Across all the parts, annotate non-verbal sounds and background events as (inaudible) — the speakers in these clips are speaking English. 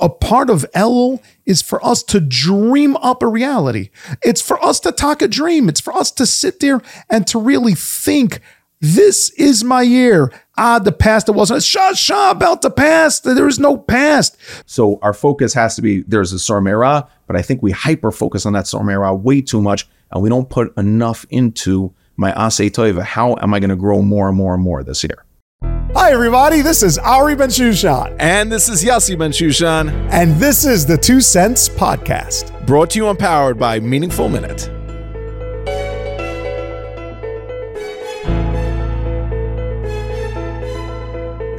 A part of Elul is for us to dream up a reality. It's for us to talk a dream. It's for us to sit there and to really think, this is my year. Ah, the past, it wasn't. Shah shah about the past. There is no past. So our focus has to be there's a Sormera, but I think we hyper focus on that Sormera way too much, and we don't put enough into my Ase Toiva. How am I going to grow more and more and more this year? Hi, everybody. This is Ari Bensoussan, And this is Yossi Bensoussan, and this is the Two Cents Podcast. brought to you and powered by Meaningful Minute.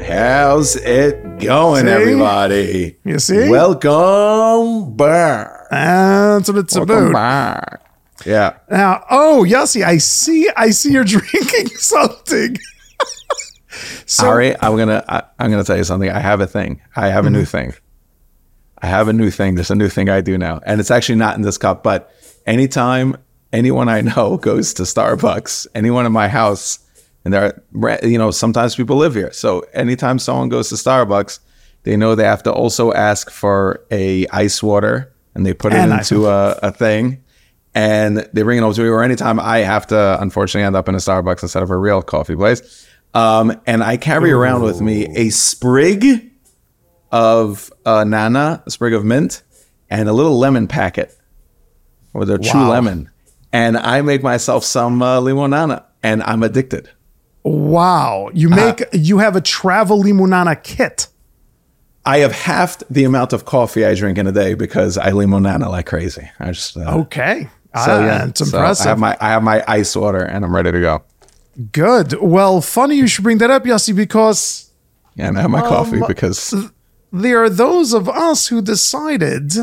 How's it going, See? everybody? You see? Welcome back. That's what it's Welcome about. back. Yeah. Now, oh, Yossi, I see. I see you're (laughs) drinking something. So, Ari, I'm gonna I, I'm gonna tell you something. I have a thing. I have a new mm-hmm. thing. I have a new thing. There's a new thing I do now, and it's actually not in this cup. But anytime anyone I know (laughs) goes to Starbucks, anyone in my house, and there, are, you know, sometimes people live here. So anytime someone goes to Starbucks, they know they have to also ask for a ice water, and they put it And ice into a, (laughs) a thing. And they bring it over to me, or anytime I have to, unfortunately, end up in a Starbucks instead of a real coffee place. Um, and I carry around with me a sprig of uh, nana, a sprig of mint, and a little lemon packet with a true Wow. lemon. And I make myself some uh, limonana, and I'm addicted. wow, you make you have a travel limonana kit. I have halved the amount of coffee I drink in a day because I limonana like crazy. I just uh, Okay, so Ah, yeah, it's So impressive. I have my I have my ice water, and I'm ready to go. Good. Well, funny you should bring that up, Yossi, because Yeah, and I have my coffee Um, because there are those of us who decided,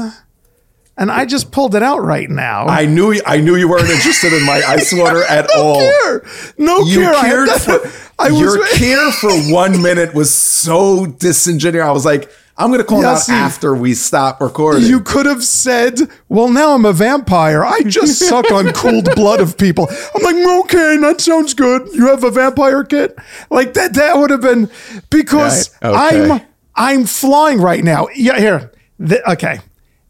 and I just pulled it out right now. I knew I knew you weren't interested in my ice water (laughs) at all. care. No You care. I cared had for (laughs) I your was (laughs) care for one minute was so disingenuous. I was like, I'm gonna call Yossi, out after we stop recording. You could have said, "Well, now I'm a vampire. I just (laughs) suck on cooled blood of people." I'm like, "Okay, that sounds good. You have a vampire kit like that. That would have been because Right, okay. I'm I'm flying right now. Yeah, here. The- okay,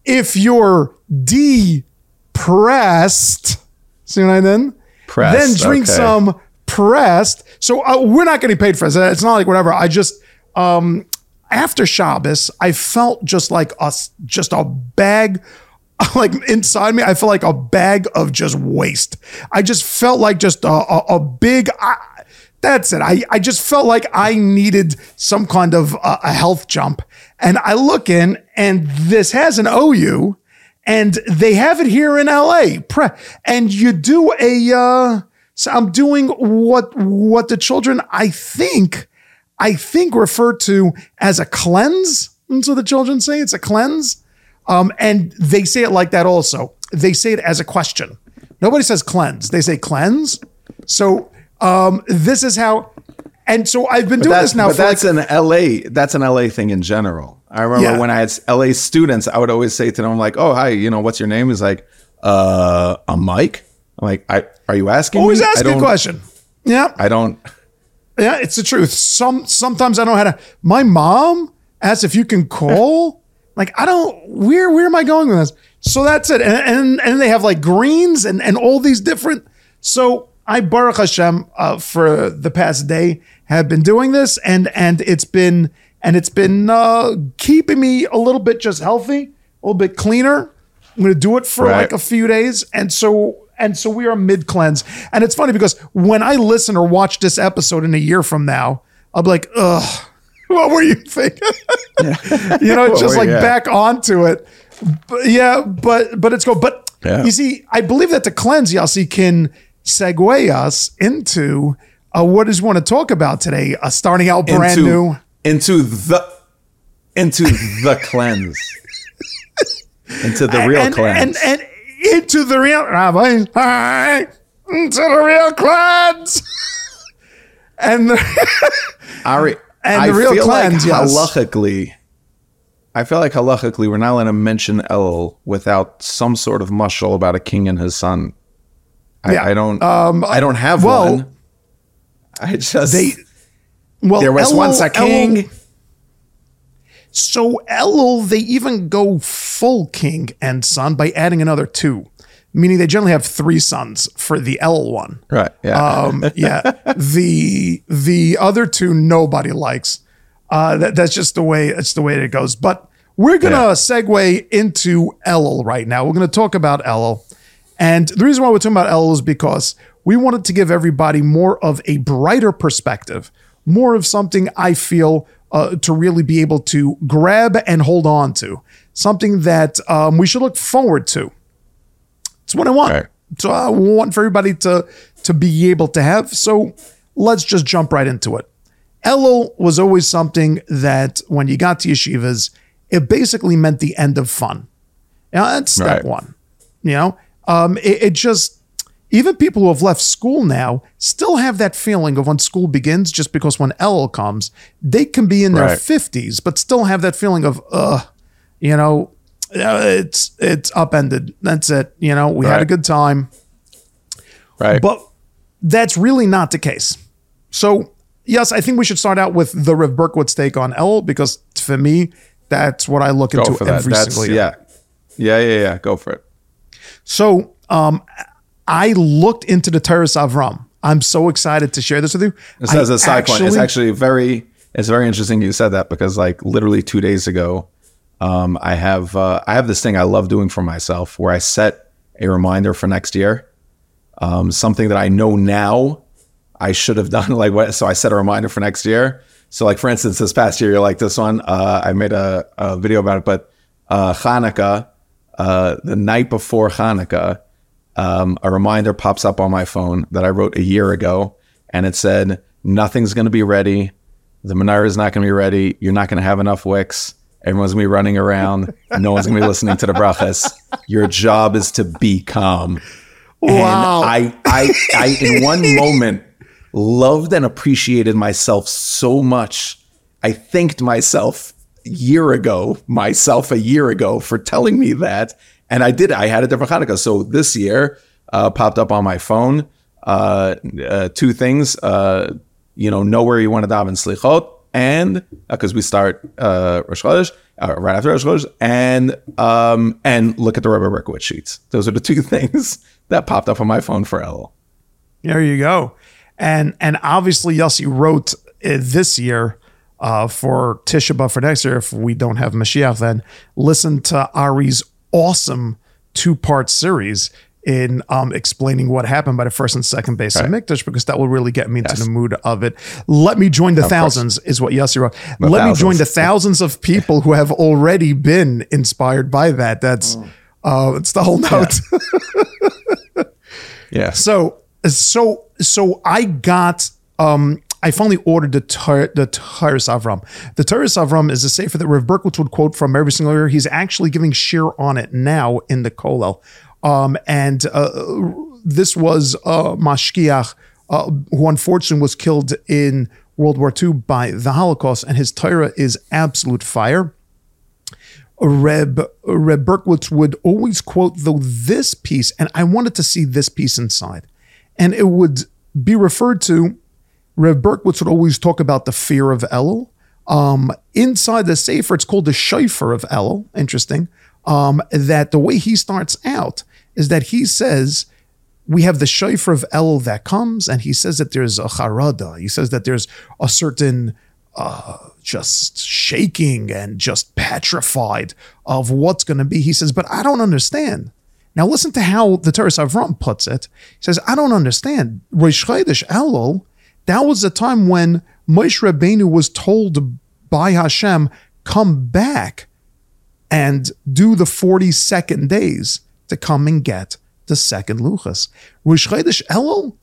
if you're depressed, see what I mean? Pressed, then drink okay. some pressed. So uh, we're not getting paid for this. It's not like whatever. I just um after Shabbos, I felt just like a just a bag. (laughs) Like inside me, I felt like a bag of just waste. I just felt like just a, a, a big. I, that's it. I, I just felt like I needed some kind of uh, a health jump. And I look in, and this has an OU, and they have it here in LA. And you do a. Uh, so I'm doing what what the children I think I think refer to as a cleanse. That's what the children say. It's a cleanse. Um, and they say it like that also. They say it as a question. Nobody says cleanse. They say cleanse. So um, this is how. And so I've been doing this now but for that's like, an LA. That's an LA thing in general. I remember Yeah. when I had LA students, I would always say to them like, "Oh, hi, you know, what's your name?" Is like, "Uh, I'm Mike." I'm like, I, "Are you asking always me?" Ask a question. Yeah. I don't. Yeah, it's the truth. Some sometimes I don't know how to. My mom asks if you can call. Like I don't. Where where am I going with this? So that's it. And and, and they have like greens and and all these different. So I Baruch Hashem uh, for the past day have been doing this and and it's been and it's been uh, keeping me a little bit just healthy, a little bit cleaner. I'm gonna do it for Right. like a few days, and so and so we are mid cleanse. And it's funny because when I listen or watch this episode in a year from now, I'll be like, ugh, (laughs) what were you thinking? you know, (laughs) What just like yeah. back onto it. But yeah, but but it's go. But Yeah. you see, I believe that the cleanse, Yossi, can segue us into uh, what is we want to talk about today. Uh, starting out brand into, new. into the into the cleanse (laughs) into the real and, cleanse and and into the real Rabbi, hi, into the real cleanse. (laughs) and the, (laughs) Ari, and I the real feel cleanse, like yes. halachically I feel like halachically we're not allowed to mention El without some sort of mushal about a king and his son I, Yeah. I don't um, I don't have well, one I just they well there was Elul- once a king Elul- So Elul, they even go full king and son by adding another two, meaning they generally have three sons for the Elul one. Right. Yeah. Um, (laughs) yeah. the the other two nobody likes. Uh, that, that's just the way it's the way it goes. But we're gonna Yeah. segue into Elul right now. We're gonna talk about Elul, and the reason why we're talking about Elul is because we wanted to give everybody more of a brighter perspective, more of something I feel uh, to really be able to grab and hold on to, something that um, we should look forward to. It's what I want. Right. So I want for everybody to to be able to have. So let's just jump right into it. Elul was always something that when you got to yeshivas, it basically meant the end of fun. You know, that's step Right. one. You know, um, it, it just even people who have left school now still have that feeling of when school begins. Just because when Elul comes, they can be in their Right. fifties, but still have that feeling of, uh, you know, uh, it's it's upended. That's it. You know, we had a good time. right. But that's really not the case. So, yes, I think we should start out with the Rev Berkowitz take on L because for me, that's what I look go into that. every That's single year. yeah. Yeah. Yeah. Yeah. Go for it. So, um, I looked into the Toras Avram. I'm so excited to share this with you. This as I a side point. It's actually- actually very it's very interesting you said that because like literally two days ago, um, I have uh, I have this thing I love doing for myself where I set a reminder for next year. Um, something that I know now I should have done (laughs) like what so I set a reminder for next year. So like for instance, this past year, you're like this one, uh, I made a, a video about it, but uh, Hanukkah, uh, the night before Hanukkah, um, a reminder pops up on my phone that I wrote a year ago, and it said, "Nothing's going to be ready. The menorah is not going to be ready. You're not going to have enough wicks. Everyone's going to be running around. No one's going to be listening to the brachas. Your job is to be calm." Wow. And I, I, I, in one (laughs) moment, loved and appreciated myself so much. I thanked myself year ago, myself a year ago, for telling me that. And I did. I had a different Hanukkah. So this year uh, popped up on my phone. Uh, uh, two things. Uh, you know, know where you want to daven slichot, and because we start uh, Rosh Chodesh uh, right after Rosh Chodesh, and um, and look at the Rebbe Berkowitz sheets. Those are the two (laughs) things that popped up on my phone for Elul. There you go. And and obviously, Yossi wrote uh, this year uh, for Tisha B'Av for next year. If we don't have Mashiach, then listen to Ari's awesome two part series in um, explaining what happened by the first and second base of Right. Mikdash, because that will really get me into the mood of it. Let me join the thousands, is what Yossi wrote. The Let me join the thousands of people who have already been inspired by that. That's uh, it's the whole note. (laughs) Yeah. So so so I got um I finally ordered the Tar- the Toras Avram. The Toras Avram is a sefer that Rev Berkowitz would quote from every single year. He's actually giving shiur on it now in the Kollel. Um, and uh, this was uh, Mashgiach, uh, who unfortunately was killed in World War II by the Holocaust, and his Torah is absolute fire. Reb Reb Berkowitz would always quote though this piece, and I wanted to see this piece inside, and it would be referred to. Reb Berkowitz would always talk about the fear of Elul. Um, inside the Sefer, it's called the Shofar of Elul. Interesting. Um, that the way he starts out is that he says we have the shofar of El that comes, and he says that there's a charada. He says that there's a certain uh, just shaking and just petrified of what's going to be. He says, but I don't understand. Now listen to how the Toras Avram puts it. He says, I don't understand. Rosh Chodesh Elul, that was the time when Moshe Rabbeinu was told by Hashem, come back and do the 42nd days to come and get the second Luchas. Rosh Chodesh Elul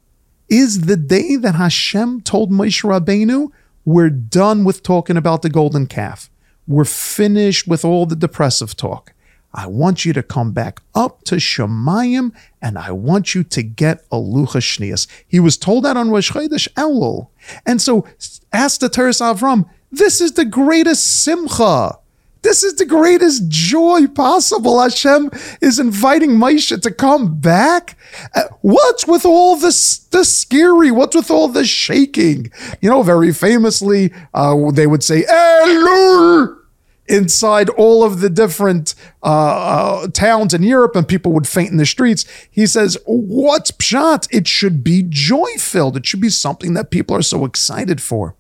is the day that Hashem told Moshe Rabbeinu, we're done with talking about the golden calf. We're finished with all the depressive talk. I want you to come back up to Shemayim and I want you to get a Lucha Shnias. He was told that on Rosh Chodesh Elul. And so ask the Toras Avram, this is the greatest simcha. This is the greatest joy possible. Hashem is inviting Moshe to come back. Uh, what's with all this, the scary? What's with all the shaking? You know, very famously, uh, they would say, Elul. Inside all of the different uh, uh, towns in Europe and people would faint in the streets. He says, What's Pshat? It should be joy filled. It should be something that people are so excited for.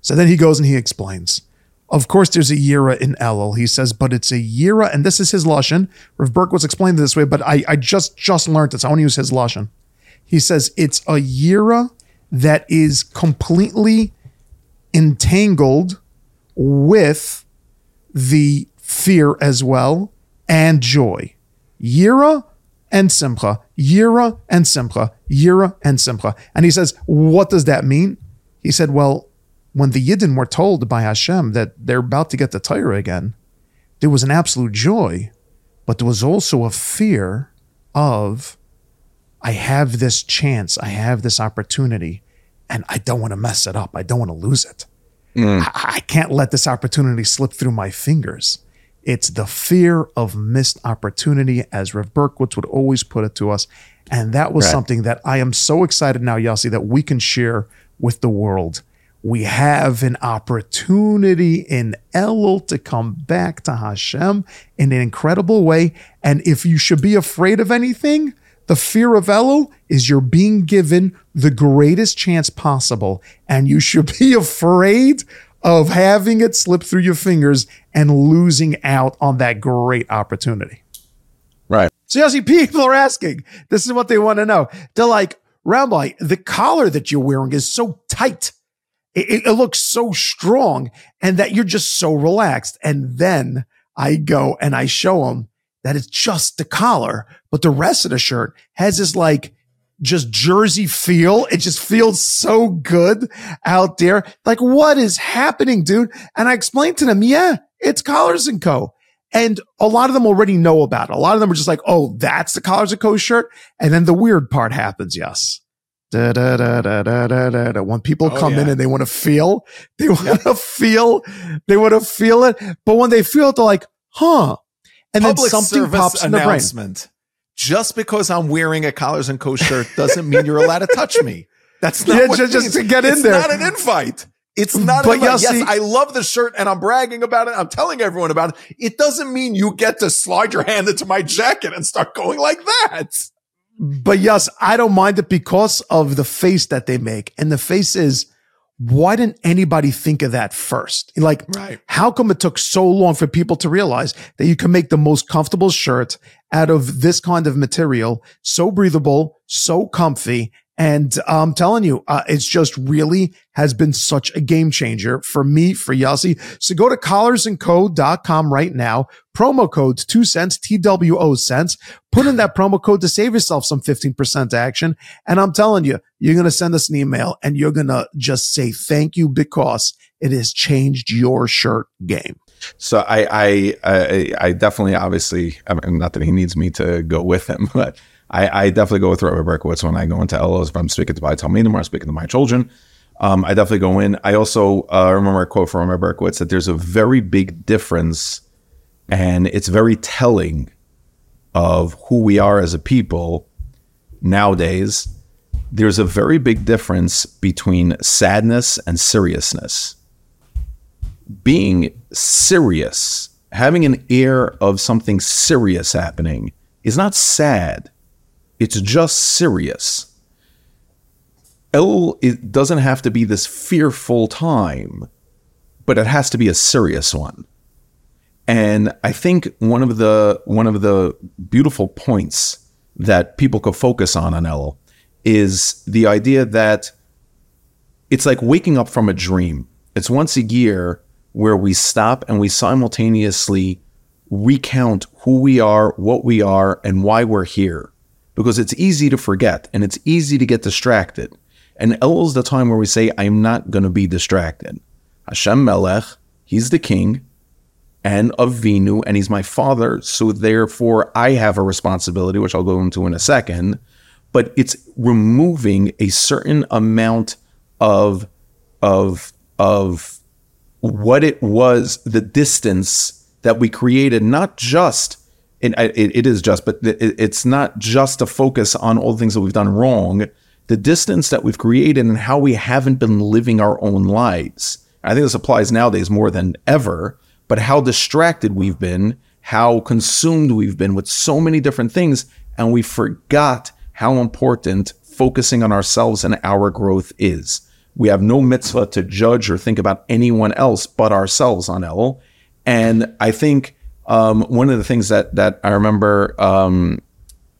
So then he goes and he explains. Of course, there's a Yira in Elul. He says, but it's a Yira, and this is his Lashon. Rav was explained this way, but I, I just just learned this. I want to use his Lashon. He says it's a Yira that is completely entangled with the fear as well and joy. Yira and Simcha, Yira and Simcha, Yira and Simcha. And he says, what does that mean? He said, well, when the Yidden were told by Hashem that they're about to get the Torah again, there was an absolute joy, but there was also a fear of, I have this chance, I have this opportunity, and I don't want to mess it up. I don't want to lose it. Mm. I, I can't let this opportunity slip through my fingers. It's the fear of missed opportunity, as Rev Berkowitz would always put it to us. And that was right. something that I am so excited now, Yossi, that we can share with the world we have an opportunity in Elul to come back to Hashem in an incredible way. And if you should be afraid of anything, the fear of Elul is you're being given the greatest chance possible. And you should be (laughs) afraid of having it slip through your fingers and losing out on that great opportunity. Right. So, you see, people are asking, this is what they want to know. They're like, Rabbi, the collar that you're wearing is so tight it, it looks so strong and that you're just so relaxed. And then I go and I show them that it's just the collar, but the rest of the shirt has this like just jersey feel. It just feels so good out there. Like what is happening, dude? And I explained to them, yeah, it's Collars and Co. And a lot of them already know about it. A lot of them are just like, oh, that's the Collars and Co shirt. And then the weird part happens. Yes. Da, da, da, da, da, da, da. When people oh, come yeah. in and they want to feel, they want to yep. (laughs) feel, they want to feel it. But when they feel it, they're like, huh. And Public then something pops in the brain. Just because I'm wearing a collars and co shirt doesn't mean you're allowed to touch me. (laughs) That's not yeah, what just, just to get in it's there. It's not an invite. It's not. But yes, I love the shirt and I'm bragging about it. I'm telling everyone about it. It doesn't mean you get to slide your hand into my jacket and start going like that. But yes, I don't mind it because of the face that they make. And the face is, why didn't anybody think of that first? Like, right. how come it took so long for people to realize that you can make the most comfortable shirt out of this kind of material, so breathable, so comfy, and I'm telling you, uh, it's just really has been such a game changer for me, for Yossi. So go to collarsandco.com right now. Promo code two cents, TWO cents. Put in that promo code to save yourself some 15% action. And I'm telling you, you're going to send us an email and you're going to just say thank you because it has changed your shirt game. So I, I, I, I definitely, obviously, I mean, not that he needs me to go with him, (laughs) but I, I definitely go with Rabbi Berkowitz when I go into Elul. If I'm speaking to my Talmidim or I'm speaking to my children, um, I definitely go in. I also uh, remember a quote from Rabbi Berkowitz that there's a very big difference, and it's very telling of who we are as a people nowadays. There's a very big difference between sadness and seriousness. Being serious, having an air of something serious happening, is not sad it's just serious. Elul it doesn't have to be this fearful time, but it has to be a serious one. And I think one of the one of the beautiful points that people could focus on on Elul is the idea that it's like waking up from a dream. It's once a year where we stop and we simultaneously recount who we are, what we are, and why we're here because it's easy to forget and it's easy to get distracted. And Elul is the time where we say, I'm not going to be distracted. Hashem Melech, he's the king and of Avinu, and he's my father. So therefore, I have a responsibility, which I'll go into in a second. But it's removing a certain amount of of of what it was, the distance that we created, not just it, is just, but it, it's not just a focus on all the things that we've done wrong. The distance that we've created and how we haven't been living our own lives. I think this applies nowadays more than ever. but how distracted we've been, how consumed we've been with so many different things, and we forgot how important focusing on ourselves and our growth is. We have no mitzvah to judge or think about anyone else but ourselves on Elul. And I think um, one of the things that that I remember um,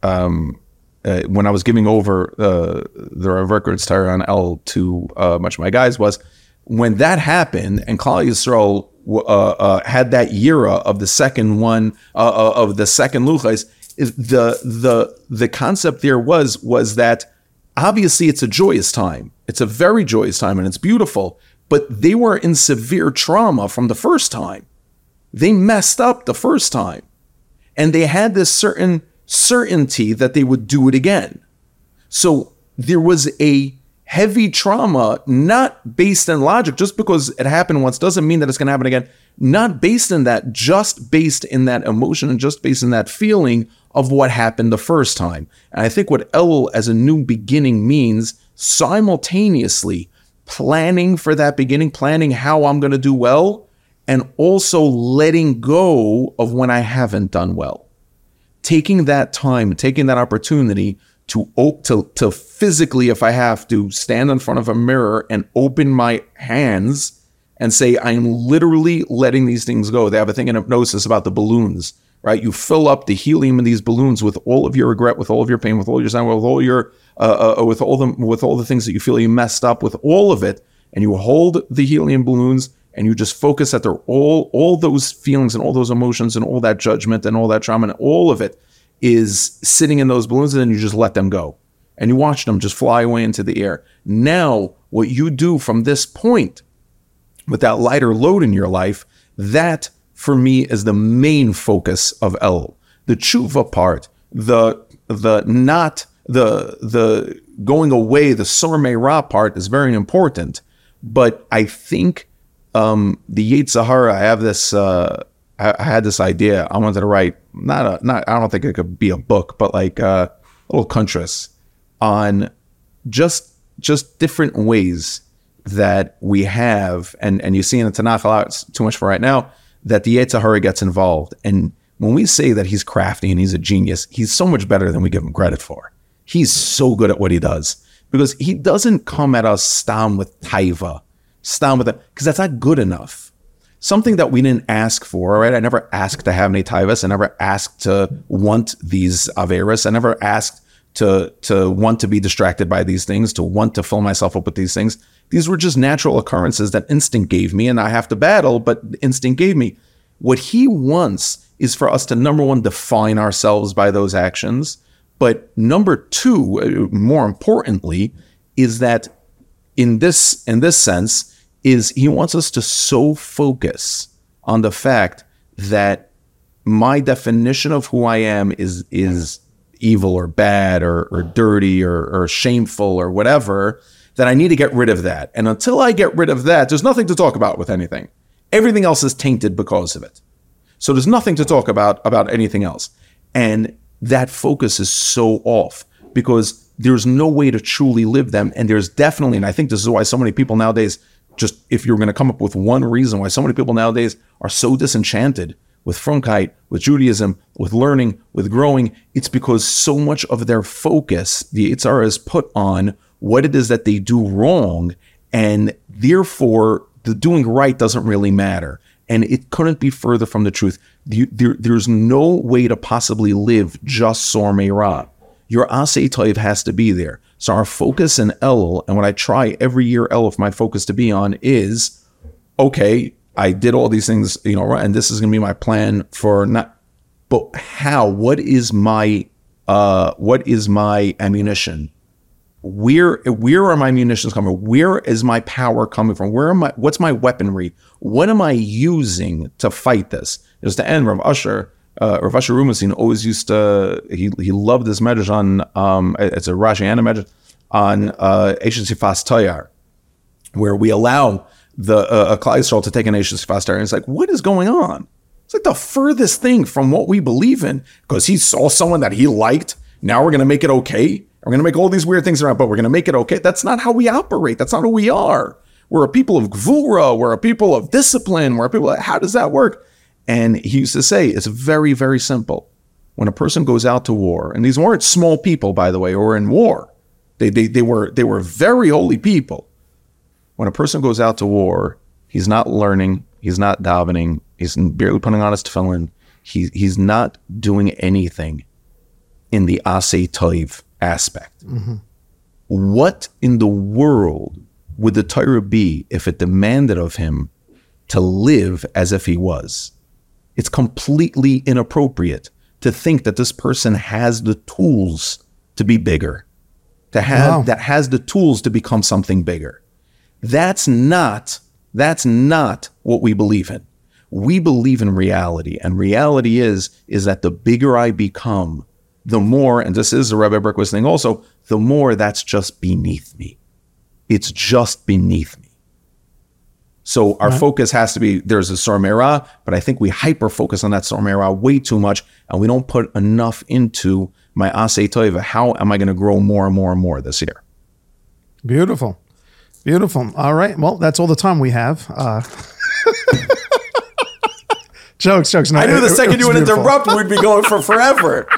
um, uh, when I was giving over uh, the records tire on L to uh, much of my guys was when that happened and Klal Yisrael uh, uh, had that era of the second one uh, of the second luchas. The the the concept there was was that obviously it's a joyous time. It's a very joyous time and it's beautiful. But they were in severe trauma from the first time. They messed up the first time, and they had this certain certainty that they would do it again. So there was a heavy trauma, not based in logic, just because it happened once doesn't mean that it's going to happen again. Not based in that, just based in that emotion and just based in that feeling of what happened the first time. And I think what Elul as a new beginning means simultaneously planning for that beginning, planning how I'm going to do well, and also letting go of when I haven't done well taking that time, taking that opportunity to to to physically, if I have to, stand in front of a mirror and open my hands and say, I'm literally letting these things go. They have a thing in hypnosis about the balloons, right? You fill up the helium in these balloons with all of your regret, with all of your pain, with all your sorrow, with all your uh, uh, with all the with all the things that you feel you messed up, with all of it, and you hold the helium balloons and you just focus that they're all all those feelings and all those emotions and all that judgment and all that trauma and all of it is sitting in those balloons and then you just let them go. And you watch them just fly away into the air. Now what you do from this point with that lighter load in your life that for me is the main focus of el the tshuva part the the not the the going away the sorme ra part is very important. But i think um, the Yetzer Hara, I have this. Uh, I, I, had this idea. I wanted to write not a not. I don't think it could be a book, but like uh, a little contrast on just just different ways that we have, and and you see in the Tanakh a lot. It's too much for right now. That the Yetzer Hara gets involved, and when we say that he's crafty and he's a genius, he's so much better than we give him credit for. He's so good at what he does because he doesn't come at us down with taiva stand with it because that's not good enough. Something that we didn't ask for, right? I never asked to have any tivus. I never asked to want these averas. I never asked to to want to be distracted by these things, to want to fill myself up with these things. These were just natural occurrences that instinct gave me, and I have to battle, but instinct gave me. What he wants is for us to number one define ourselves by those actions, but number two, uh, more importantly, is that in this in this sense is he wants us to so focus on the fact that my definition of who I am is is evil or bad or, or dirty or, or shameful or whatever that I need to get rid of that. And until I get rid of that, there's nothing to talk about with anything. Everything else is tainted because of it. So there's nothing to talk about about anything else. And that focus is so off because there's no way to truly live them. And there's definitely, and I think this is why so many people nowadays just if you're going to come up with one reason why so many people nowadays are so disenchanted with Frumkeit, with Judaism, with learning, with growing, it's because so much of their focus, the Yetzer Hara, is put on what it is that they do wrong, and therefore the doing right doesn't really matter. And it couldn't be further from the truth. There, there's no way to possibly live just Sor Meirah. Your Asay Toiv has to be there. So our focus in Elul, and what I try every year Elul, my focus to be on is, okay, I did all these things, you know, and this is going to be my plan for not, but how? What is my, uh, what is my ammunition? Where, where are my munitions coming? from? Where is my power coming from? Where am I? What's my weaponry? What am I using to fight this? Just the end, Rav Usher, uh, Rav Asher Rubenstein always used to, he, he loved this medrash on, um, it's a Rashi and a medrash on uh, Sifas Tayar, where we allow the uh, a to take an Sifas Tayar. And it's like, what is going on? It's like the furthest thing from what we believe in because he saw someone that he liked. Now we're going to make it okay. We're going to make all these weird things around, but we're going to make it okay. That's not how we operate. That's not who we are. we're a people of gvura, we're a people of discipline, we're a people. Of, how does that work? And he used to say, it's very, very simple. When a person goes out to war, and these weren't small people, by the way, or in war. They, they, they were they were very holy people. When a person goes out to war, he's not learning, he's not davening, he's barely putting on his tefillin, he, he's not doing anything in the asay toiv aspect. Mm-hmm. What in the world would the Torah be if it demanded of him to live as if he was? It's completely inappropriate to think that this person has the tools to be bigger, to have wow. that has the tools to become something bigger. That's not that's not what we believe in we believe in reality and reality is is that the bigger i become the more and this is the rabbi Berkowitz thing also the more that's just beneath me it's just beneath me so our right. focus has to be there's a sormera but i think we hyper focus on that sormera way too much and we don't put enough into my asay toiva how am i going to grow more and more and more this year beautiful beautiful all right well that's all the time we have uh (laughs) jokes, jokes. No, I knew the second you would interrupt, we'd be going for forever.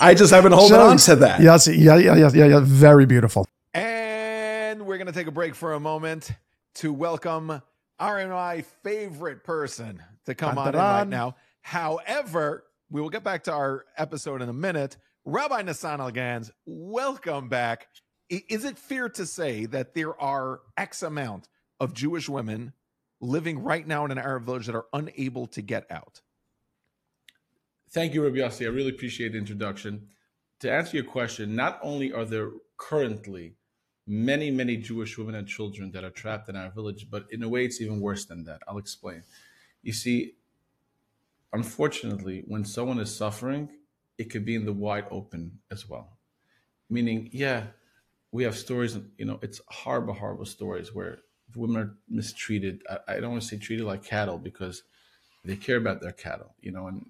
I just haven't jokes. on to that. Yes, yeah, yeah, yeah, yeah, yeah. Very beautiful. And we're gonna take a break for a moment to welcome our my favorite person to come on in right now. However, we will get back to our episode in a minute. Rabbi Nassan Algans, welcome back. Is it fair to say that there are X amount of Jewish women living right now in an Arab village that are unable to get out? Thank you, Rabbi Yossi. I really appreciate the introduction. To answer your question, not only are there currently many, many Jewish women and children that are trapped in our village, but in a way, it's even worse than that. I'll explain. You see, unfortunately, when someone is suffering, it could be in the wide open as well. Meaning, yeah, we have stories, you know, it's horrible, horrible stories where women are mistreated. I, I don't want to say treated like cattle because they care about their cattle, you know, and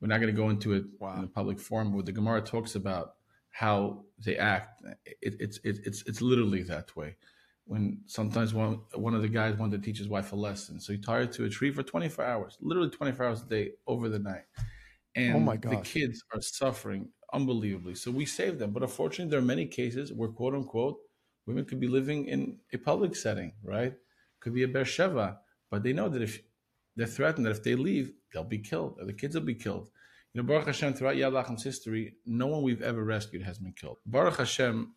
we're not going to go into it wow. in a public forum but the Gemara talks about how they act. It, it's it, it's it's literally that way. When sometimes one one of the guys wanted to teach his wife a lesson, so he tied her to a tree for 24 hours, literally 24 hours a day over the night, and oh my the kids are suffering unbelievably. So we save them, but unfortunately, there are many cases where quote unquote Women could be living in a public setting, right? Could be a Beersheba, but they know that if they're threatened that if they leave, they'll be killed, or the kids will be killed. You know, Baruch Hashem, throughout Yad L'achim's history, no one we've ever rescued has been killed. Baruch Hashem,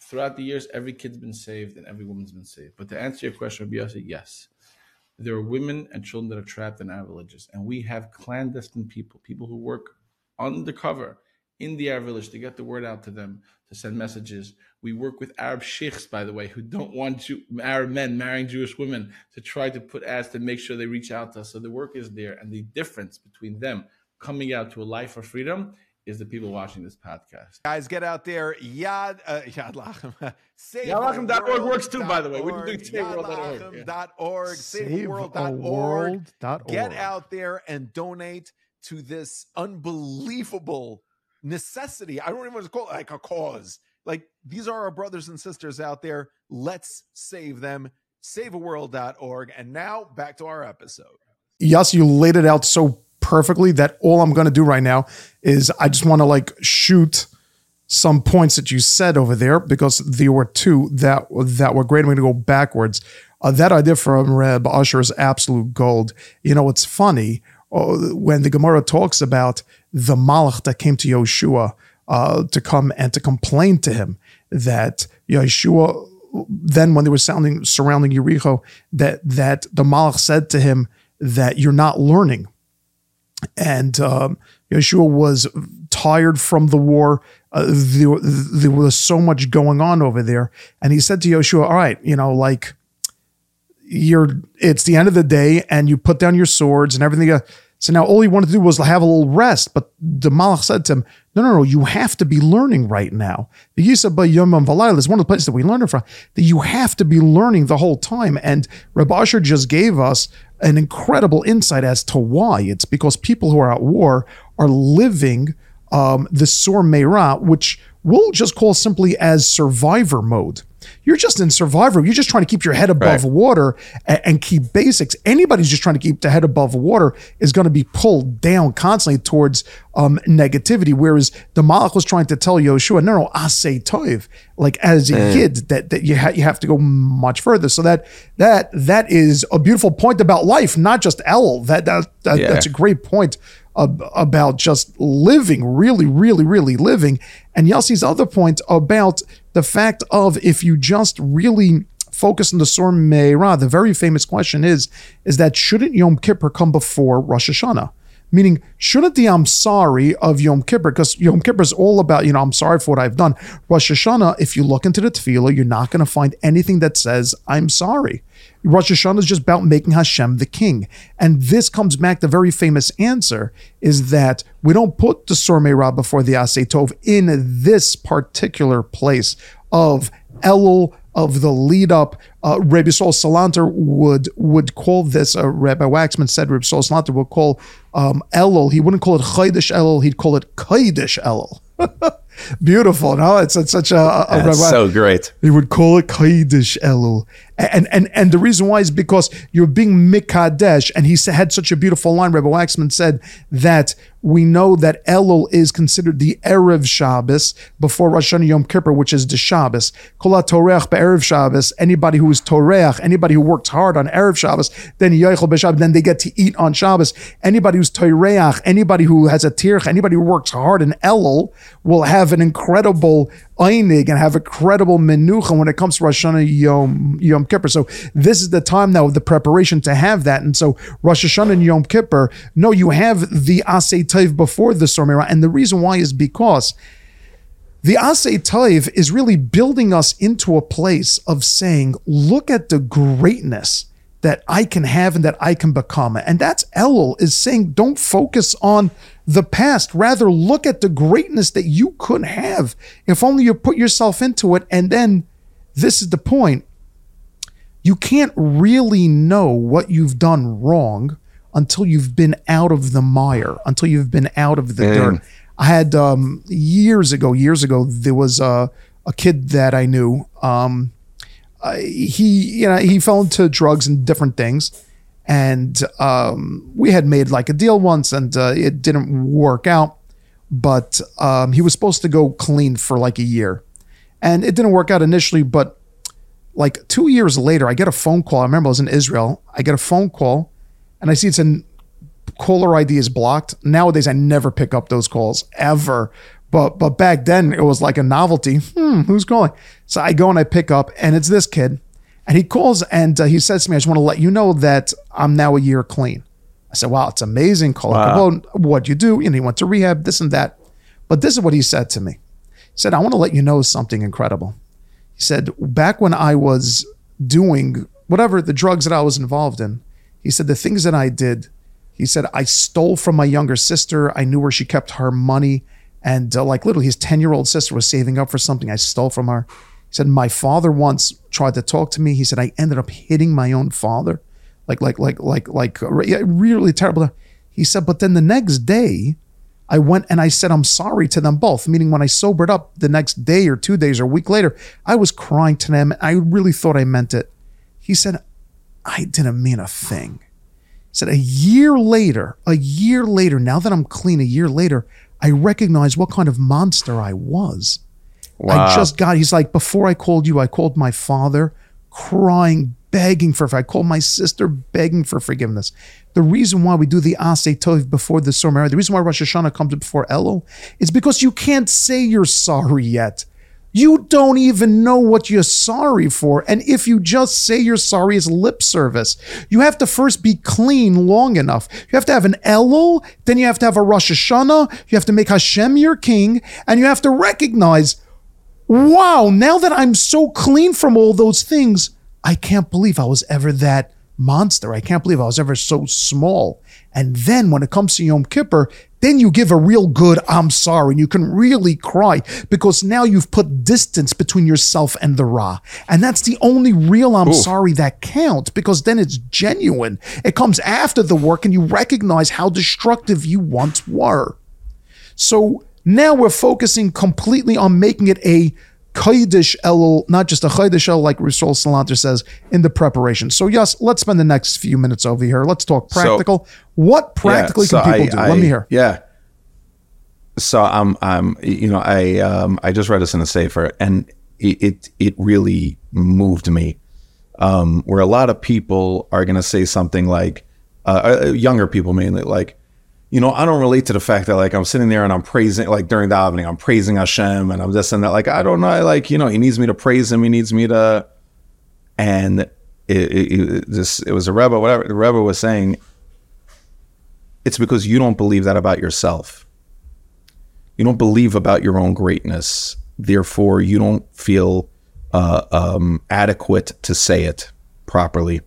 throughout the years, every kid's been saved and every woman's been saved. But to answer your question, Rabbi Yossi, yes. There are women and children that are trapped in our villages, and we have clandestine people, people who work undercover in the Arab village to get the word out to them, to send messages. We work with Arab sheikhs, by the way, who don't want Jew- Arab men marrying Jewish women to try to put ads to make sure they reach out to us. So the work is there. And the difference between them coming out to a life of freedom is the people watching this podcast. Guys, get out there. Yad, uh, Yad L'achim. (laughs) YadLachem.org works too, by the way. We're doing SaveWorld.org. SaveWorld.org. Get out there and donate to this unbelievable necessity. I don't even want to call it like a cause. Like these are our brothers and sisters out there. Let's save them. SaveAworld.org. And now back to our episode. Yes, you laid it out so perfectly that all I'm going to do right now is I just want to like shoot some points that you said over there because there were two that that were great. I'm going to go backwards. Uh, that idea from Reb Usher is absolute gold. You know, it's funny uh, when the Gemara talks about the Malach that came to Yehoshua uh, to come and to complain to him that Yehoshua, then when they were sounding, surrounding Yericho, that, that the Malach said to him that you're not learning. And um, Yehoshua was tired from the war. Uh, there, there was so much going on over there. And he said to Yehoshua, all right, you know, like, you're it's the end of the day and you put down your swords and everything so now all he wanted to do was have a little rest. But the Malach said to him, No, no, no, you have to be learning right now. The Yisab Yom is one of the places that we learn it from, that you have to be learning the whole time. And Reb Asher just gave us an incredible insight as to why. It's because people who are at war are living um, the Sur Meira, which we'll just call simply as survivor mode. You're just in survival. You're just trying to keep your head above Right. water and, and keep basics. Anybody who's just trying to keep the head above water is going to be pulled down constantly towards um, negativity. Whereas the Malach was trying to tell Yoshua, no, no, asay toiv, like as a kid, that that you ha- you have to go much further. So that that that is a beautiful point about life, not just El. That that, that Yeah. that's a great point ab- about just living, really, really, really living. And Yossi's other point about the fact of if you just really focus on the Sor Meirah, the very famous question is, is that shouldn't Yom Kippur come before Rosh Hashanah? Meaning, shouldn't the I'm sorry of Yom Kippur, because Yom Kippur is all about, you know, I'm sorry for what I've done. Rosh Hashanah, if you look into the tefillah, you're not going to find anything that says, I'm sorry. Rosh Hashanah is just about making Hashem the king. And this comes back, the very famous answer is that we don't put the Sor Meirah before the Asay Tov in this particular place of Elul, of the lead up. Uh, Rabbi Sol Salanter would would call this, uh, Rabbi Waxman said Rabbi Sol Salanter would call um, Elul, he wouldn't call it Chaydish Elul, he'd call it Kaidish Elul. (laughs) Beautiful, no? It's, it's such a, a a That's so great. He would call it Kaidish Elul. And, and and the reason why is because you're being Mikadesh. And he had such a beautiful line. Rebbe Waxman said that we know that Elul is considered the Erev Shabbos before Rosh Hashanah Yom Kippur, which is the Shabbos. Kol be'erev Shabbos. Anybody who is Toreach, anybody who works hard on Erev Shabbos, then Yoichel B'Shabbos, then they get to eat on Shabbos. Anybody who's Toreach, anybody who has a Tirch, anybody who works hard in Elul will have an incredible einig and have a credible menucha when it comes to Rosh Hashanah Yom, Yom Kippur. So this is the time now of the preparation to have that. And so Rosh Hashanah and Yom Kippur, no, you have the Asay Taiv before the Sor And the reason why is because the Asay Taiv is really building us into a place of saying, look at the greatness that I can have and that I can become. And that's Elul is saying, don't focus on the past. Rather, look at the greatness that you could have if only you put yourself into it. And then this is the point. You can't really know what you've done wrong until you've been out of the mire, until you've been out of the dirt. I had um, years ago, years ago, there was a, a kid that I knew. Um, uh, he, you know, he fell into drugs and different things, and um, we had made like a deal once, and uh, it didn't work out. But um, he was supposed to go clean for like a year, and it didn't work out initially. But like two years later, I get a phone call. I remember I was in Israel. I get a phone call, and I see it's in caller ID is blocked. Nowadays, I never pick up those calls ever. But but back then, it was like a novelty. Hmm, who's calling? So I go and I pick up, and it's this kid, and he calls and uh, he says to me, "I just want to let you know that I'm now a year clean." I said, "Wow, it's amazing, Kol hakavod. What you do? You know, he went to rehab, this and that." But this is what he said to me. He said, "I want to let you know something incredible." He said, "Back when I was doing whatever the drugs that I was involved in, he said the things that I did." He said, I stole from my younger sister. I knew where she kept her money. And uh, like literally, his 10 year old sister was saving up for something. I stole from her. He said, My father once tried to talk to me. He said, I ended up hitting my own father. Like, like, like, like, like, uh, really terrible. He said, But then the next day, I went and I said, I'm sorry to them both. Meaning, when I sobered up the next day or two days or a week later, I was crying to them. I really thought I meant it. He said, I didn't mean a thing He said a year later, a year later, now that I'm clean, a year later, I recognize what kind of monster I was. I just got, he's like, before I called you, I called my father crying, begging for, I called my sister begging for forgiveness. The reason why we do the Asay Tov before the Sor Meirah, the reason why Rosh Hashanah comes before Elul is because you can't say you're sorry yet. You don't even know what you're sorry for. And if you just say you're sorry, it's lip service. You have to first be clean long enough. You have to have an Elul, then you have to have a Rosh Hashanah, you have to make Hashem your king, and you have to recognize, wow, now that I'm so clean from all those things, I can't believe I was ever that monster. I can't believe I was ever so small. And then when it comes to Yom Kippur, then you give a real good I'm sorry and you can really cry because now you've put distance between yourself and the Ra. And that's the only real I'm sorry that counts because then it's genuine. It comes after the work and you recognize how destructive you once were. So now we're focusing completely on making it a Kodesh Elul, not just a Kodesh Elul, like Rasul Salanter says, in the preparation. So, yes, let's spend the next few minutes over here. Let's talk practical. what practically Yeah, so can people I- do? I- Let me hear. Yeah. So I'm, I'm, you know, I, um, I just read this in a sefer, and it, it, it really moved me. Um, where a lot of people are going to say something like, uh, uh, younger people mainly, like, you know, I don't relate to the fact that like I'm sitting there and I'm praising, like during the davening, I'm praising Hashem, and I'm this and that. Like I don't know, like you know, He needs me to praise Him. He needs me to, and it, it, it this it was a rebbe, whatever the rebbe was saying. It's because you don't believe that about yourself. You don't believe about your own greatness. Therefore, you don't feel uh, um, adequate to say it properly.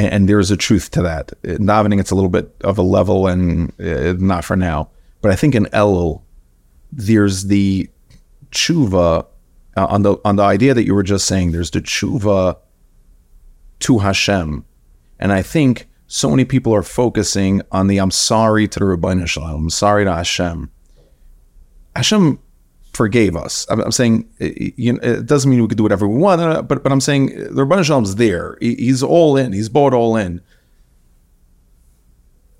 And, and there's a truth to that. In davening, it's a little bit of a level, and uh, not for now. But I think in Elul, there's the tshuva uh, on the on the idea that you were just saying. There's the tshuva to Hashem, and I think so many people are focusing on the I'm sorry to the Ribbono Shel Olam, I'm sorry to Hashem. Hashem forgave us. I'm, I'm saying uh, you know, it doesn't mean we could do whatever we want, uh, but but I'm saying the Ribbono Shel Olam's there. He's all in. He's bought all in.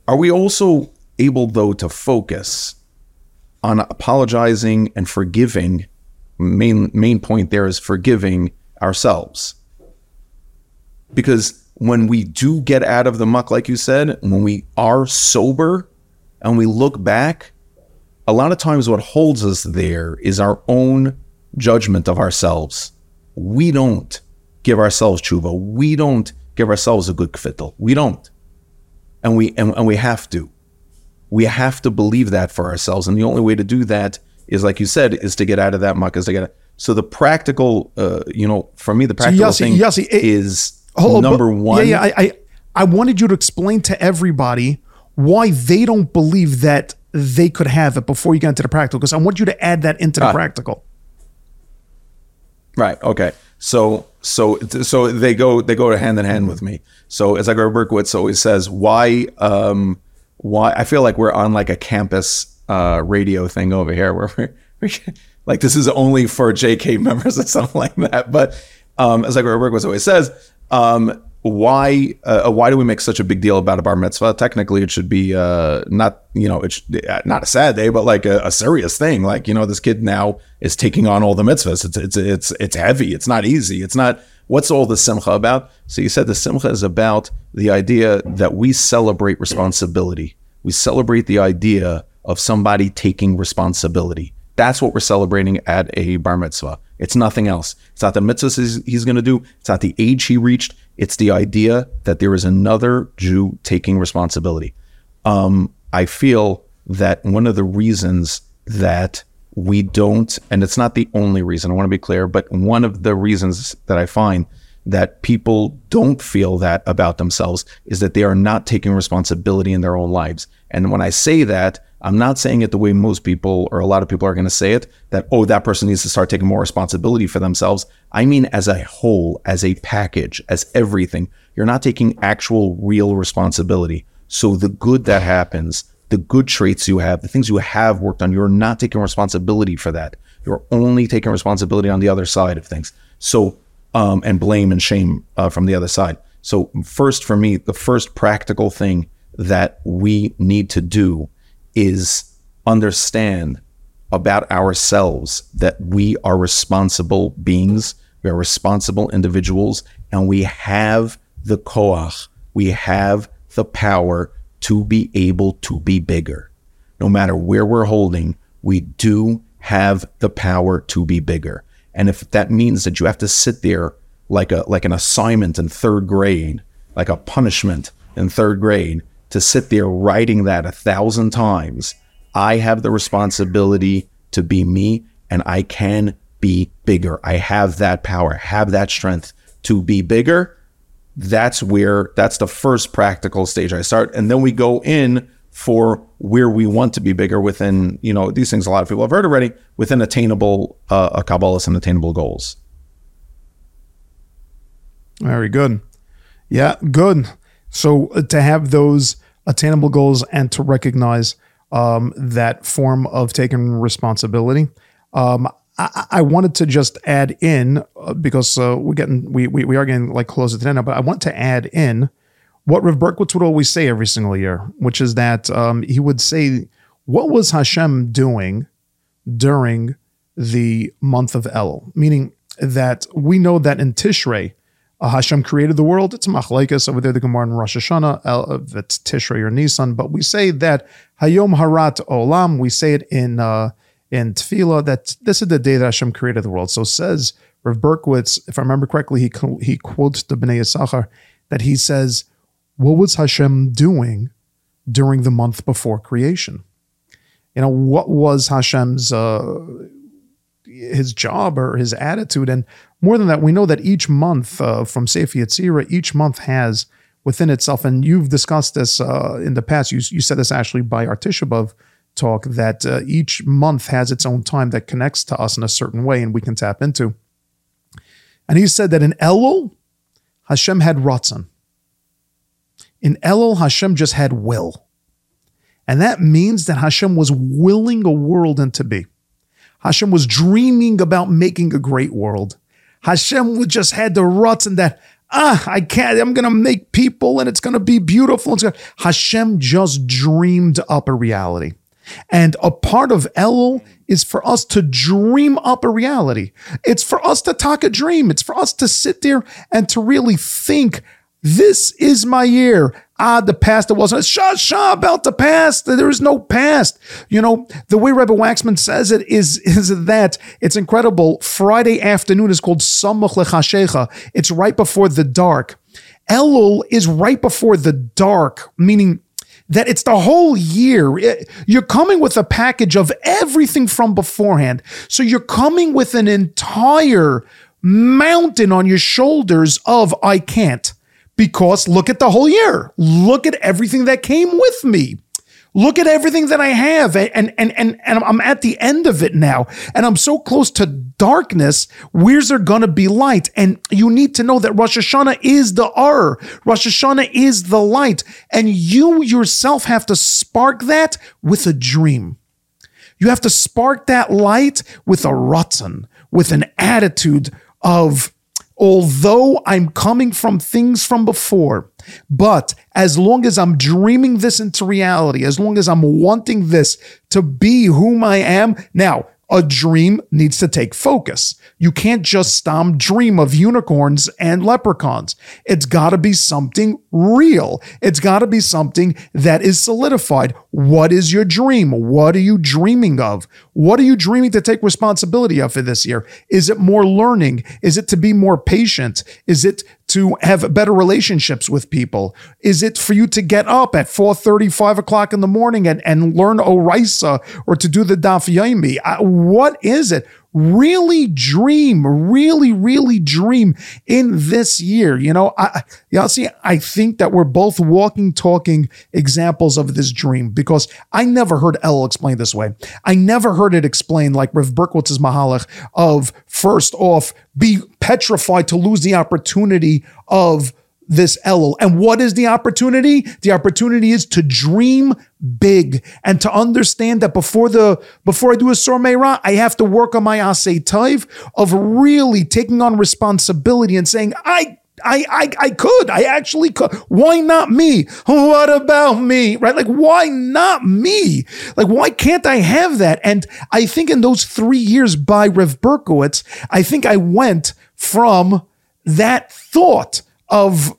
Are we also able though to focus on apologizing and forgiving? Main main point there is forgiving ourselves because when we do get out of the muck, like you said, when we are sober and we look back, a lot of times what holds us there is our own judgment of ourselves. We don't give ourselves tshuva. We don't give ourselves a good kvittel. We don't. And we and, and we have to. We have to believe that for ourselves. And the only way to do that is, like you said, is to get out of that muck, is to get so the practical, uh, you know, for me, the practical Yossi- thing Yossi, it- is on, number but- one. Yeah, yeah. I, I I wanted you to explain to everybody why they don't believe that they could have it before you get into the practical, because I want you to add that into the Ah. practical. Right. Okay. So so so they go they go hand in hand with me. So as Edgar Berkowitz always says, why um why I feel like we're on like a campus uh radio thing over here where we're, (laughs) we like this is only for JK members or something like that. But um as Edgar Berkowitz always says, um why uh, why do we make such a big deal about a bar mitzvah? Technically, it should be uh, not you know it's not a sad day, but like a, a serious thing. Like you know, this kid now is taking on all the mitzvahs. It's it's it's it's heavy. It's not easy. It's not. What's all the simcha about? So you said the simcha is about the idea that we celebrate responsibility. We celebrate the idea of somebody taking responsibility. That's what we're celebrating at a bar mitzvah. It's nothing else. It's not the mitzvahs he's, he's going to do. It's not the age he reached. It's the idea that there is another Jew taking responsibility. Um, I feel that one of the reasons that we don't, and it's not the only reason, I want to be clear, but one of the reasons that I find that people don't feel that about themselves is that they are not taking responsibility in their own lives. And when I say that, I'm not saying it the way most people or a lot of people are going to say it that, oh, that person needs to start taking more responsibility for themselves. I mean, as a whole, as a package, as everything, you're not taking actual real responsibility. So the good that happens, the good traits you have, the things you have worked on, you're not taking responsibility for that. You're only taking responsibility on the other side of things. So, um, and blame and shame uh, from the other side. So, first for me, the first practical thing that we need to do is understand about ourselves that we are responsible beings, we are responsible individuals, and we have the koach, we have the power to be able to be bigger. No matter where we're holding, we do have the power to be bigger. And if that means that you have to sit there like a like an assignment in third grade, like a punishment in third grade, to sit there writing that a thousand times, I have the responsibility to be me and I can be bigger. I have that power, have that strength to be bigger. That's where that's the first practical stage I start. And then we go in for where we want to be bigger within, you know, these things a lot of people have heard already, within attainable uh, a Kabbalist and attainable goals. Very good. Yeah, good. So uh, to have those attainable goals and to recognize um, that form of taking responsibility. Um, I, I wanted to just add in uh, because uh, we're getting we, we we are getting like closer to the end, now, but I want to add in what Rav Berkowitz would always say every single year, which is that um, he would say, "What was Hashem doing during the month of El? Meaning that we know that in Tishrei, uh, Hashem created the world. It's machlekes over there. The Gemara in Rosh Hashanah, uh, that's Tishrei or Nisan. But we say that Hayom Harat Olam. We say it in uh, in Tefillah that this is the day that Hashem created the world. So says Rev Berkowitz, if I remember correctly, he he quotes the Bnei Yisachar that he says, "What was Hashem doing during the month before creation? You know, what was Hashem's uh, his job or his attitude?" And more than that, we know that each month uh, from Sefer Yetzirah, each month has within itself, and you've discussed this uh, in the past. You you said this actually by our Tisha B'av talk that uh, each month has its own time that connects to us in a certain way and we can tap into. And he said that in Elul, Hashem had Ratzon. In Elul, Hashem just had will. And that means that Hashem was willing a world into be. Hashem was dreaming about making a great world. Hashem just had the Ratzon that, ah, I can't, I'm going to make people and it's going to be beautiful. Hashem just dreamed up a reality. And a part of Elul is for us to dream up a reality. It's for us to talk a dream. It's for us to sit there and to really think, this is my year. Ah, the past, it wasn't. Shah shah about the past. There is no past. You know, the way Rebbe Waxman says it is, is that it's incredible. Friday afternoon is called Samuch Lechashecha. It's right before the dark. Elul is right before the dark, meaning that it's the whole year. You're coming with a package of everything from beforehand. So you're coming with an entire mountain on your shoulders of I can't. Because look at the whole year. Look at everything that came with me. Look at everything that I have. And, and, and, and I'm at the end of it now. And I'm so close to darkness. Where's there going to be light? And you need to know that Rosh Hashanah is the R. Rosh Hashanah is the light. And you yourself have to spark that with a dream. You have to spark that light with a ratzon, with an attitude of, although I'm coming from things from before, but as long as I'm dreaming this into reality, as long as I'm wanting this to be whom I am, now a dream needs to take focus. You can't just stom dream of unicorns and leprechauns. It's got to be something real. It's got to be something that is solidified. What is your dream? What are you dreaming of? What are you dreaming to take responsibility of for this year? Is it more learning? Is it to be more patient? Is it to have better relationships with people? Is it for you to get up at 4.30, 5 o'clock in the morning and, and learn Oraisa or to do the Daf Yomi? Uh, what is it? Really dream, really, really dream in this year. You know, I, y'all see, I think that we're both walking, talking examples of this dream because I never heard El explain this way. I never heard it explained like Rav Berkowitz's Mahalach of first off, be petrified to lose the opportunity of this Elul. And what is the opportunity? The opportunity is to dream big and to understand that before the before I do a Sormeira, I have to work on my Asay Taiv of really taking on responsibility and saying, I I, I I could. I actually could. Why not me? What about me? Right? Like, why not me? Like, why can't I have that? And I think in those three years by Rev Berkowitz, I think I went from that thought of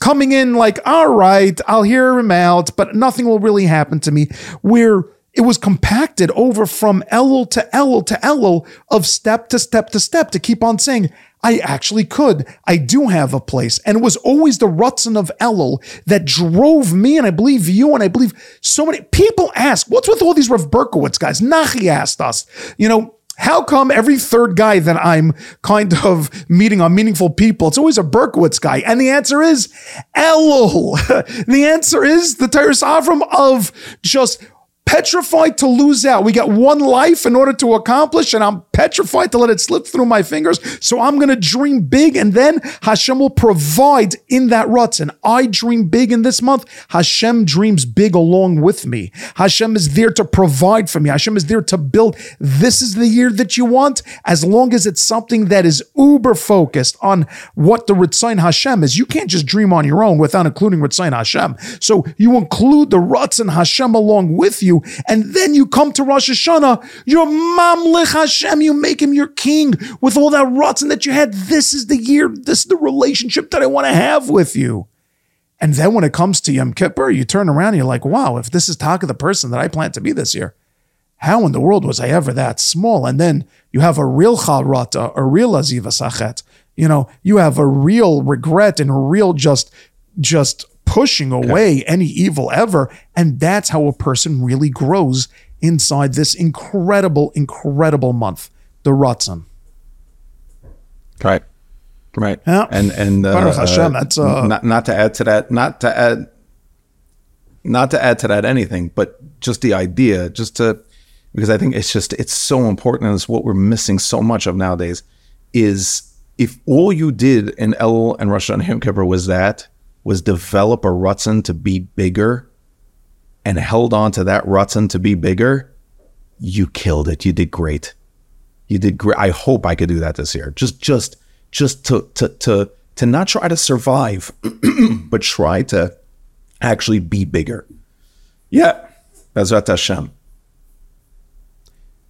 coming in like, all right, I'll hear him out, but nothing will really happen to me. Where it was compacted over from Elul to Elul to Elul of step to step to step to keep on saying, I actually could. I do have a place. And it was always the Ratzon of Elul that drove me, and I believe you, and I believe so many people ask, what's with all these Rev Berkowitz guys? Nachi asked us, you know, how come every third guy that I'm kind of meeting on meaningful people, it's always a Berkowitz guy? And the answer is Elul. (laughs) the answer is the Toras Avram of just petrified to lose out. We got one life in order to accomplish, and I'm petrified to let it slip through my fingers. So I'm going to dream big, and then Hashem will provide in that rut. And I dream big in this month. Hashem dreams big along with me. Hashem is there to provide for me. Hashem is there to build. This is the year that you want, as long as it's something that is uber focused on what the Ratzon Hashem is. You can't just dream on your own without including Ratzon Hashem. So you include the ruts and Hashem along with you and then you come to Rosh Hashanah, you're Mamlich Hashem, you make him your king with all that rotten that you had. This is the year, this is the relationship that I want to have with you. And then when it comes to Yom Kippur, you turn around and you're like, wow, if this is Taka the person that I plan to be this year, how in the world was I ever that small? And then you have a real Charata, a real Azivas Chet. You know, you have a real regret and real just, just pushing away yeah. any evil ever. And that's how a person really grows inside this incredible, incredible month, the Ratzon. Right. Right. Yeah. And, and, uh, Hashem, that's, uh, not, not to add to that, not to add, not to add to that anything, but just the idea, just to, because I think it's just, it's so important and it's what we're missing so much of nowadays is if all you did in El and Rosh and Yom Kippur was that, was develop a Ratzon to be bigger and held on to that Ratzon to be bigger, you killed it. You did great. You did great. I hope I could do that this year. Just, just, just to, to, to, to not try to survive, (clears throat) but try to actually be bigger. Yeah. Bezrat Hashem.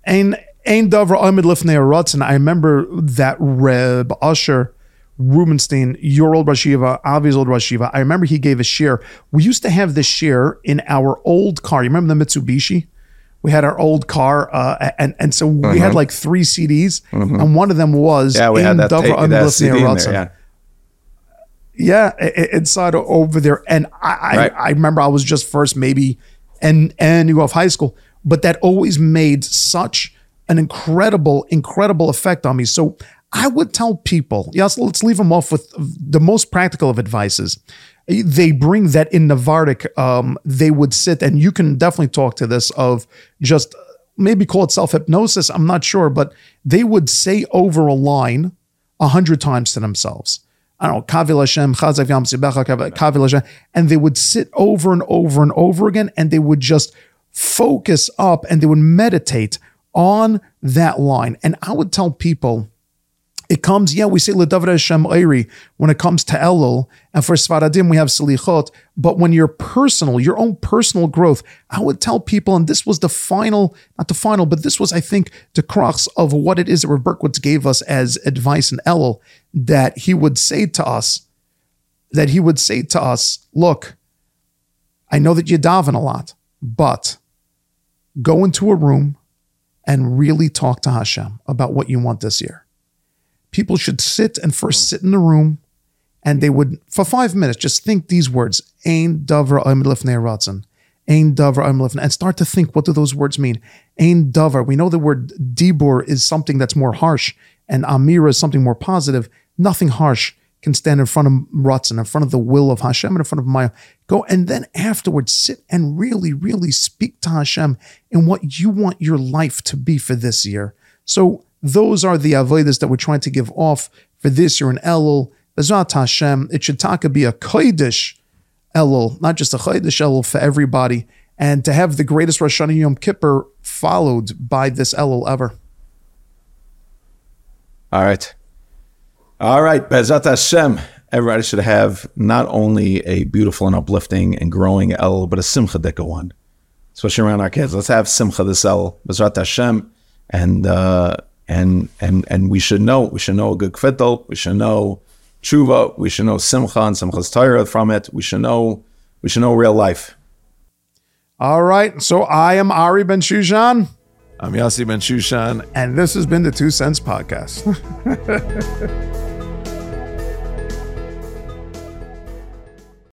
And Ein Davra Amid Lifnei Ratzon. I remember that Reb Usher Rubenstein, your old Rashiva, Avi's old Rashiva. I remember he gave a shiur. We used to have this shiur in our old car. You remember the Mitsubishi? We had our old car, uh, and and so we mm-hmm. had like three CDs, mm-hmm. and one of them was yeah, we had that, tape, that CD in there, yeah. Yeah, inside over there, and I, right. I, I remember I was just first maybe, and and you off high school, but that always made such an incredible, incredible effect on me. So I would tell people, yes, let's leave them off with the most practical of advices. They bring that in Novardok, um, they would sit, and you can definitely talk to this of just maybe call it self hypnosis. I'm not sure, but they would say over a line a hundred times to themselves. I don't know, Kavil Hashem, Chazav Yam Kavil Hashem, and they would sit over and over and over again, and they would just focus up and they would meditate on that line. And I would tell people, it comes, yeah, we say Ledavra Hashem Oiri when it comes to Elul, and for Sfaradim we have Salichot. But when you're personal, your own personal growth, I would tell people, and this was the final, not the final, but this was, I think, the crux of what it is that Rav Berkowitz gave us as advice in Elul, that he would say to us, that he would say to us, look, I know that you daven a lot, but go into a room and really talk to Hashem about what you want this year people should sit and first hmm. sit in the room and they would, for five minutes, just think these words, Ein Davar Lifnei Ratzon. Ein Lifnei, and start to think, what do those words mean? Ein Davar. We know the word Dibur is something that's more harsh, and Amira is something more positive. Nothing harsh can stand in front of Ratzon, in front of the will of Hashem, and in front of Maya. Go and then afterwards sit and really, really speak to Hashem in what you want your life to be for this year. So those are the avodas that we're trying to give off for this year in Elul. Bezrat Hashem, it should taka be a kodesh Elul, not just a kodesh Elul for everybody, and to have the greatest Rosh Hashanah Yom Kippur followed by this Elul ever. All right. All right, Bezrat Hashem. Everybody should have not only a beautiful and uplifting and growing elul, but a Simcha Dika one, especially around our kids. Let's have Simcha this El, Bezrat Hashem. And uh, and and and we should know we should know a good kvittel, we should know tshuva, we should know simcha and simchas Torah from it. We should know we should know real life. All right, so I am Ari Bensoussan. I'm Yossi Bensoussan, and this has been the Two Cents Podcast. (laughs)